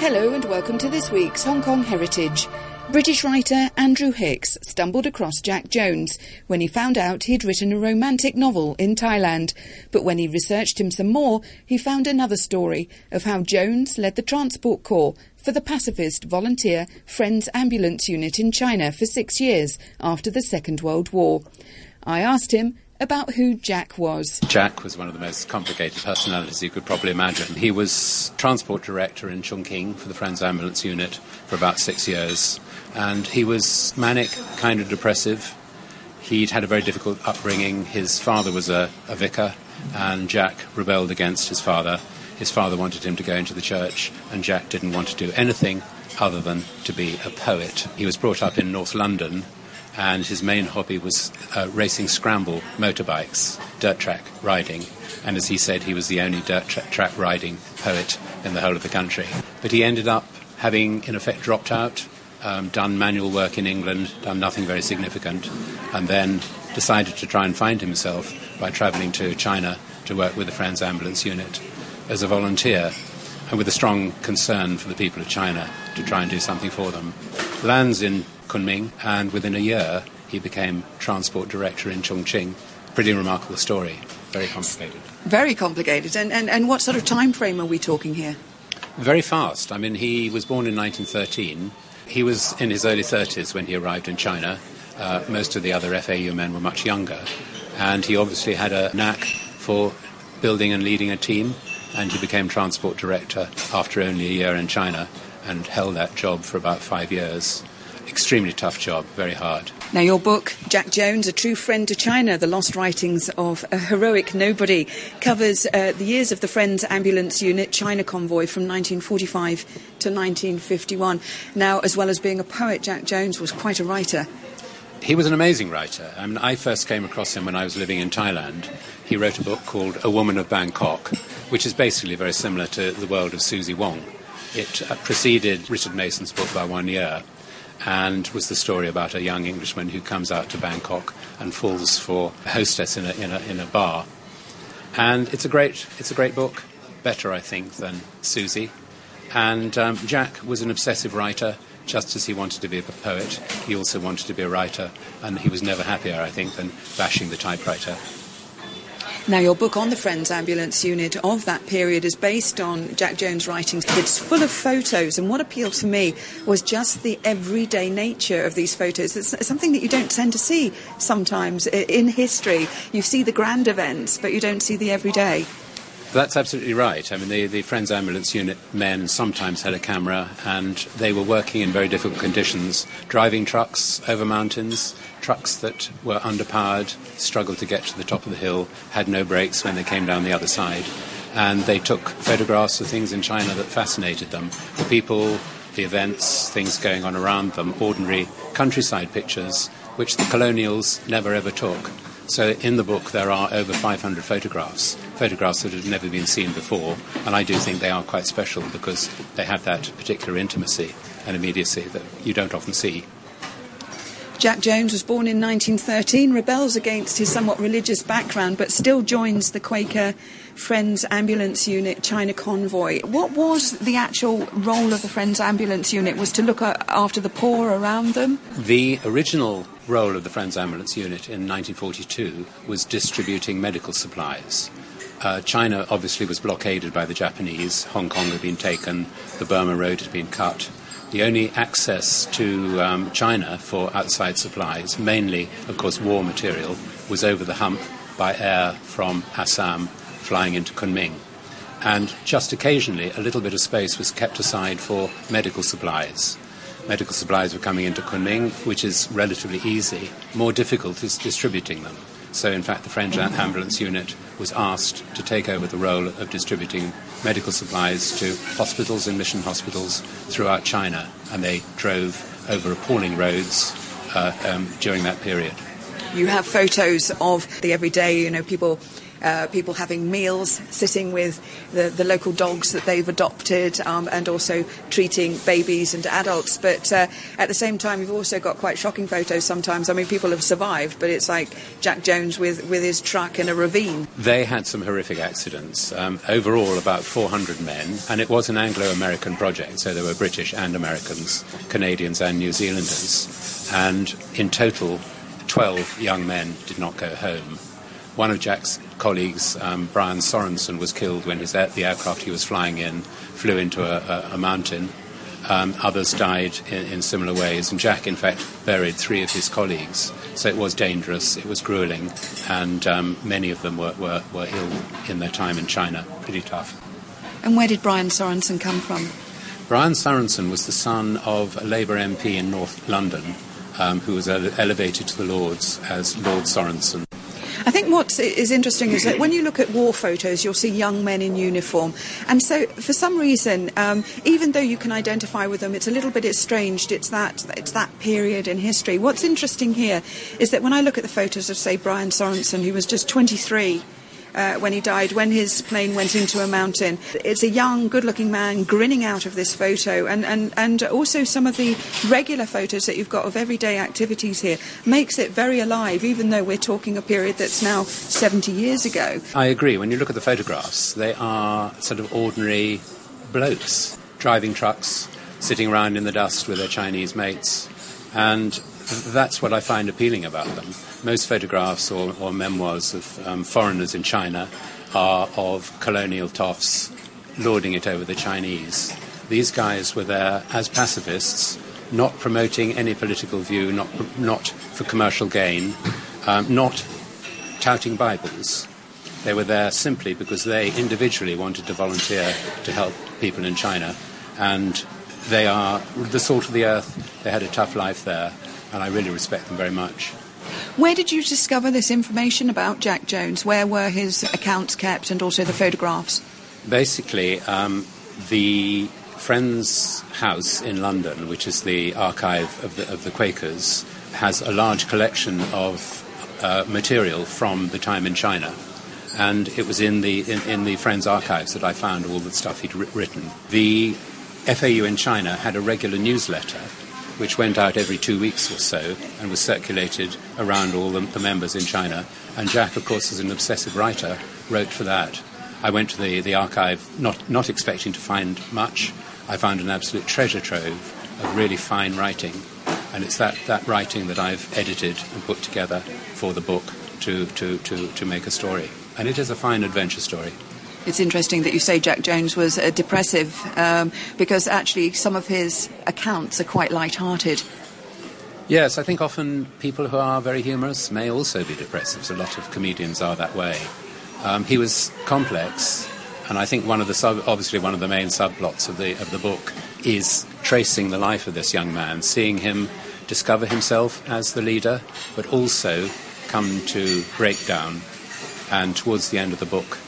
Hello and welcome to this week's Hong Kong Heritage. British writer Andrew Hicks stumbled across Jack Jones when he found out he'd written a romantic novel in Thailand. But when he researched him some more, he found another story of how Jones led the Transport Corps for the pacifist volunteer Friends Ambulance Unit in China for six years after the Second World War. I asked him about who Jack was. Jack was one of the most complicated personalities you could probably imagine. He was transport director in Chongqing for the Friends Ambulance Unit for about six years, and he was manic, kind of depressive. He'd had a very difficult upbringing. His father was a, a vicar, and Jack rebelled against his father. His father wanted him to go into the church, and Jack didn't want to do anything other than to be a poet. He was brought up in North London and his main hobby was uh, racing scramble motorbikes, dirt track riding. And as he said, he was the only dirt tra- track riding poet in the whole of the country. But he ended up having, in effect, dropped out, um, done manual work in England, done nothing very significant, and then decided to try and find himself by travelling to China to work with the Friends Ambulance Unit as a volunteer and with a strong concern for the people of China to try and do something for them. Lands in Kunming, and within a year he became transport director in Chongqing. Pretty remarkable story. Very complicated. Very complicated. And, and, and what sort of time frame are we talking here? Very fast. I mean, he was born in 1913. He was in his early 30s when he arrived in China. Uh, most of the other FAU men were much younger. And he obviously had a knack for building and leading a team. And he became transport director after only a year in China and held that job for about five years extremely tough job, very hard. Now, your book, Jack Jones, A True Friend to China The Lost Writings of a Heroic Nobody, covers uh, the years of the Friends Ambulance Unit China convoy from 1945 to 1951. Now, as well as being a poet, Jack Jones was quite a writer. He was an amazing writer. I mean, I first came across him when I was living in Thailand. He wrote a book called A Woman of Bangkok, which is basically very similar to The World of Susie Wong. It uh, preceded Richard Mason's book by one year and was the story about a young Englishman who comes out to Bangkok and falls for a hostess in a, in a, in a bar. And it's a great, it's a great book, better, I think, than Susie. And um, Jack was an obsessive writer, just as he wanted to be a poet. He also wanted to be a writer, and he was never happier, I think, than bashing the typewriter. Now, your book on the Friends Ambulance Unit of that period is based on Jack Jones' writings. It's full of photos, and what appealed to me was just the everyday nature of these photos. It's something that you don't tend to see sometimes in history. You see the grand events, but you don't see the everyday. That's absolutely right. I mean, the, the Friends Ambulance Unit men sometimes had a camera, and they were working in very difficult conditions, driving trucks over mountains, trucks that were underpowered, struggled to get to the top of the hill, had no brakes when they came down the other side. And they took photographs of things in China that fascinated them the people, the events, things going on around them, ordinary countryside pictures, which the colonials never ever took. So in the book there are over 500 photographs, photographs that have never been seen before, and I do think they are quite special because they have that particular intimacy and immediacy that you don't often see. Jack Jones was born in 1913, rebels against his somewhat religious background, but still joins the Quaker Friends Ambulance Unit China convoy. What was the actual role of the Friends Ambulance Unit? Was to look after the poor around them? The original role of the Friends Ambulance Unit in 1942 was distributing medical supplies. Uh, China obviously was blockaded by the Japanese. Hong Kong had been taken. The Burma Road had been cut. The only access to um, China for outside supplies, mainly, of course, war material, was over the hump by air from Assam flying into Kunming. And just occasionally, a little bit of space was kept aside for medical supplies medical supplies were coming into Kunming, which is relatively easy. More difficult is distributing them. So, in fact, the Friends ambulance unit was asked to take over the role of distributing medical supplies to hospitals and mission hospitals throughout China, and they drove over appalling roads uh, um, during that period. You have photos of the everyday, you know, people uh, people having meals, sitting with the, the local dogs that they've adopted, um, and also treating babies and adults. But uh, at the same time, you've also got quite shocking photos sometimes. I mean, people have survived, but it's like Jack Jones with, with his truck in a ravine. They had some horrific accidents. Um, overall, about 400 men, and it was an Anglo American project, so there were British and Americans, Canadians and New Zealanders. And in total, 12 young men did not go home. One of Jack's colleagues, um, Brian Sorensen, was killed when his, the aircraft he was flying in flew into a, a, a mountain. Um, others died in, in, similar ways, and Jack, in fact, buried three of his colleagues. So it was dangerous, it was grueling, and um, many of them were, were, were ill in their time in China. Pretty tough. And where did Brian Sorensen come from? Brian Sorensen was the son of a Labour MP in North London um, who was ele- elevated to the Lords as Lord Sorensen. I think what is interesting is that when you look at war photos, you'll see young men in uniform. And so, for some reason, um, even though you can identify with them, it's a little bit estranged. It's that, it's that period in history. What's interesting here is that when I look at the photos of, say, Brian Sorensen, who was just 23 uh, when he died, when his plane went into a mountain. It's a young, good looking man grinning out of this photo, and, and, and also some of the regular photos that you've got of everyday activities here makes it very alive, even though we're talking a period that's now 70 years ago. I agree. When you look at the photographs, they are sort of ordinary blokes driving trucks, sitting around in the dust with their Chinese mates, and that's what I find appealing about them most photographs or, or memoirs of um, foreigners in China are of colonial toffs lording it over the Chinese. These guys were there as pacifists, not promoting any political view, not, not for commercial gain, um, not touting Bibles. They were there simply because they individually wanted to volunteer to help people in China. And they are the salt of the earth. They had a tough life there, and I really respect them very much. Where did you discover this information about Jack Jones? Where were his accounts kept and also the photographs? Basically, um, the Friends House in London, which is the archive of the, of the Quakers, has a large collection of uh, material from the time in China. And it was in the, in, in, the Friends archives that I found all the stuff he'd written. The FAU in China had a regular newsletter which went out every two weeks or so and was circulated around all the, the members in China. And Jack, of course, as an obsessive writer, wrote for that. I went to the, the archive not, not expecting to find much. I found an absolute treasure trove of really fine writing. And it's that, that writing that I've edited and put together for the book to, to, to, to make a story. And it is a fine adventure story. It's interesting that you say Jack Jones was uh, depressive um, because actually some of his accounts are quite light-hearted. Yes, I think often people who are very humorous may also be depressive. A lot of comedians are that way. Um, he was complex, and I think one of the sub, obviously one of the main subplots of the of the book is tracing the life of this young man, seeing him discover himself as the leader, but also come to breakdown. And towards the end of the book,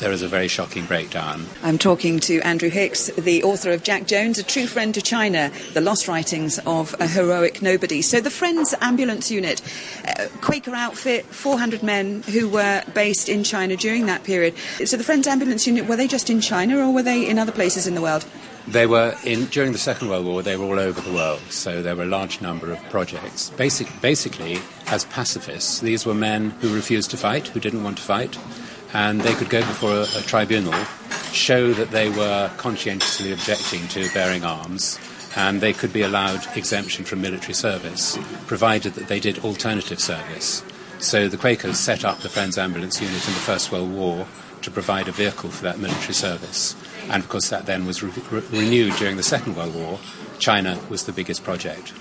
there is a very shocking breakdown. I'm talking to Andrew Hicks, the author of Jack Jones, A True Friend to China, the lost writings of a heroic nobody. So the Friends Ambulance Unit, uh, Quaker outfit, 400 men who were based in China during that period. So the Friends Ambulance Unit, were they just in China or were they in other places in the world? They were in during the Second World War. They were all over the world, so there were a large number of projects. Basic, basically, as pacifists, these were men who refused to fight, who didn't want to fight, and they could go before a, a tribunal, show that they were conscientiously objecting to bearing arms, and they could be allowed exemption from military service, provided that they did alternative service. So the Quakers set up the Friends Ambulance Unit in the First World War to provide a vehicle for that military service. And of course, that then was re- re- renewed during the Second World War. China was the biggest project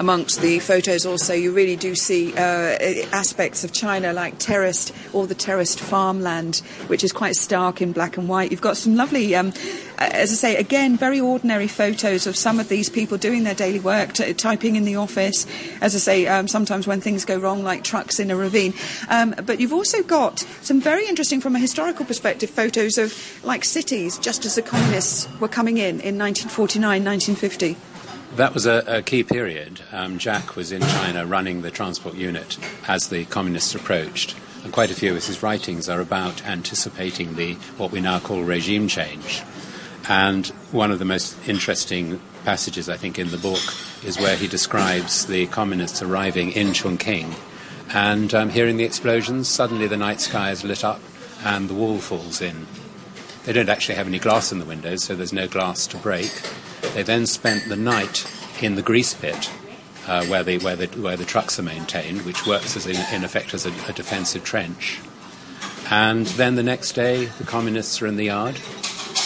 amongst the photos also you really do see uh, aspects of China like terraced, all the terraced farmland, which is quite stark in black and white. You've got some lovely, um, as I say, again, very ordinary photos of some of these people doing their daily work, t- typing in the office, as I say, um, sometimes when things go wrong, like trucks in a ravine. Um, but you've also got some very interesting, from a historical perspective, photos of like cities just as the communists were coming in in 1949, 1950. That was a, a key period. Um, Jack was in China running the transport unit as the communists approached. and quite a few of his writings are about anticipating the what we now call regime change. And one of the most interesting passages, I think, in the book is where he describes the communists arriving in Chungking and um, hearing the explosions. Suddenly, the night sky is lit up and the wall falls in. They don't actually have any glass in the windows, so there's no glass to break. They then spent the night in the grease pit uh, where, the, where, the, where the trucks are maintained, which works as in, in effect as a, a defensive trench. And then the next day, the communists are in the yard,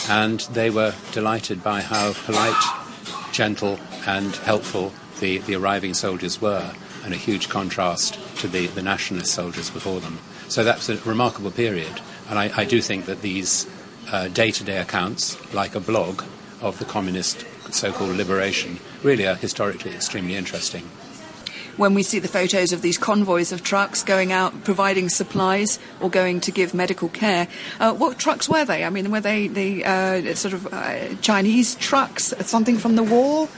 and they were delighted by how polite, gentle, and helpful the, the arriving soldiers were, and a huge contrast to the, the nationalist soldiers before them. So that's a remarkable period, and I, I do think that these day to day accounts, like a blog of the communist so called liberation, really are historically extremely interesting when we see the photos of these convoys of trucks going out providing supplies or going to give medical care. Uh, what trucks were they? I mean, were they the uh, sort of uh, Chinese trucks, something from the war?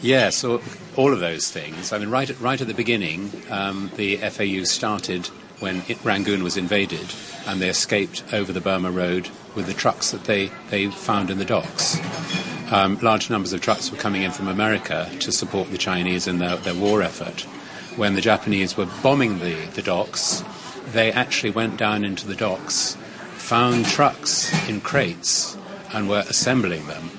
Yeah, so all of those things. I mean, right at, right at the beginning, um, the FAU started when it, Rangoon was invaded, and they escaped over the Burma Road with the trucks that they, they found in the docks. Um, large numbers of trucks were coming in from America to support the Chinese in their, their war effort. When the Japanese were bombing the, the docks, they actually went down into the docks, found trucks in crates, and were assembling them,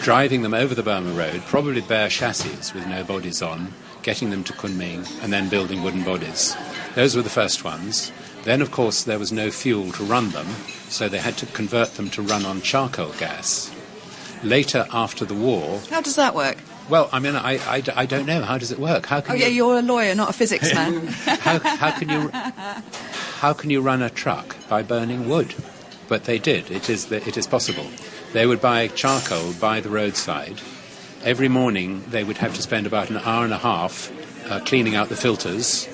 driving them over the Burma Road, probably bare chassis with no bodies on, getting them to Kunming, and then building wooden bodies. Those were the first ones. Then, of course, there was no fuel to run them, so they had to convert them to run on charcoal gas. Later, after the war. How does that work? Well, I mean, I, I, I don't know. How does it work? How can oh, yeah, you... you're a lawyer, not a physics man. how, how, can you, how can you run a truck? By burning wood. But they did. It is, the, it is possible. They would buy charcoal by the roadside. Every morning, they would have to spend about an hour and a half uh, cleaning out the filters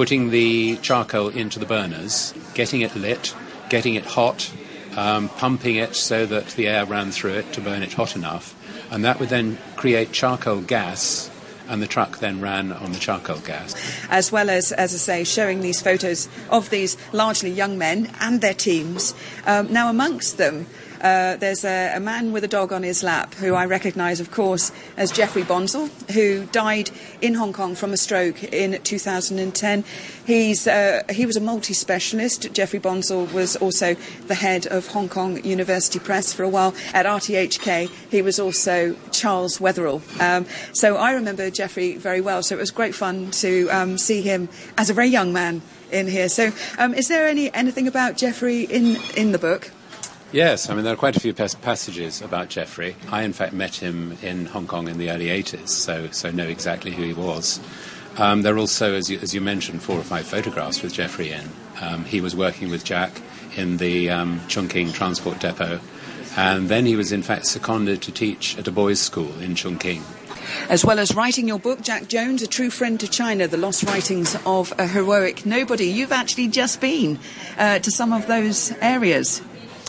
putting the charcoal into the burners, getting it lit, getting it hot, um, pumping it so that the air ran through it to burn it hot enough, and that would then create charcoal gas. And the truck then ran on the charcoal gas. As well as, as I say, showing these photos of these largely young men and their teams. Um, now, amongst them, uh, there's a, a, man with a dog on his lap who I recognise, of course, as Geoffrey Bonsall, who died in Hong Kong from a stroke in 2010. He's, uh, he was a multi specialist. Geoffrey Bonsall was also the head of Hong Kong University Press for a while. At RTHK, he was also Charles Wetherell. Um, so I remember Geoffrey very well. So it was great fun to um, see him as a very young man in here. So, um, is there any anything about Geoffrey in in the book? Yes, I mean, there are quite a few passages about Geoffrey. I, in fact, met him in Hong Kong in the early 80s, so, so know exactly who he was. Um, there are also, as you, as you, mentioned, four or five photographs with Geoffrey in. Um, he was working with Jack in the um, Chungking Transport Depot, and then he was, in fact, seconded to teach at a boys' school in Chungking. As well as writing your book, Jack Jones, A True Friend to China, The Lost Writings of a Heroic Nobody, you've actually just been uh, to some of those areas.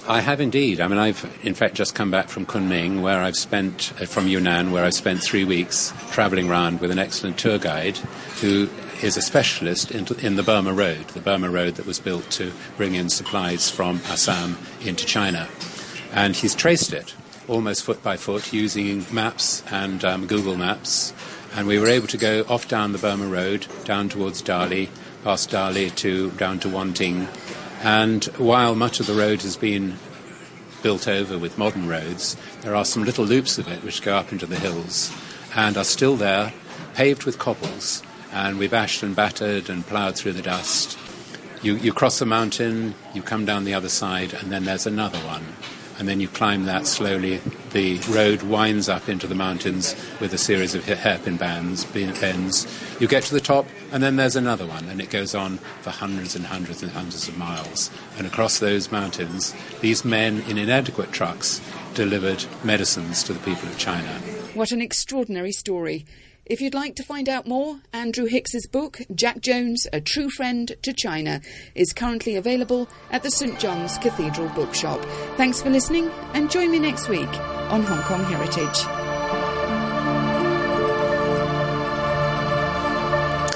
I have indeed. I mean, I've in fact just come back from Kunming, where I've spent, uh, from Yunnan, where I've spent three weeks travelling around with an excellent tour guide who is a specialist in, in, the Burma Road, the Burma Road that was built to bring in supplies from Assam into China. And he's traced it almost foot by foot using maps and um, Google Maps. And we were able to go off down the Burma Road, down towards Dali, past Dali to down to Wanting, and while much of the road has been built over with modern roads, there are some little loops of it which go up into the hills and are still there, paved with cobbles. And we bashed and battered and ploughed through the dust. You, you cross a mountain, you come down the other side, and then there's another one and then you climb that slowly. The road winds up into the mountains with a series of hairpin bands, bends. You get to the top, and then there's another one, and it goes on for hundreds and hundreds and hundreds of miles. And across those mountains, these men in inadequate trucks delivered medicines to the people of China. What an extraordinary story. If you'd like to find out more, Andrew Hicks's book, Jack Jones, A True Friend to China, is currently available at the St John's Cathedral Bookshop. Thanks for listening and join me next week on Hong Kong Heritage.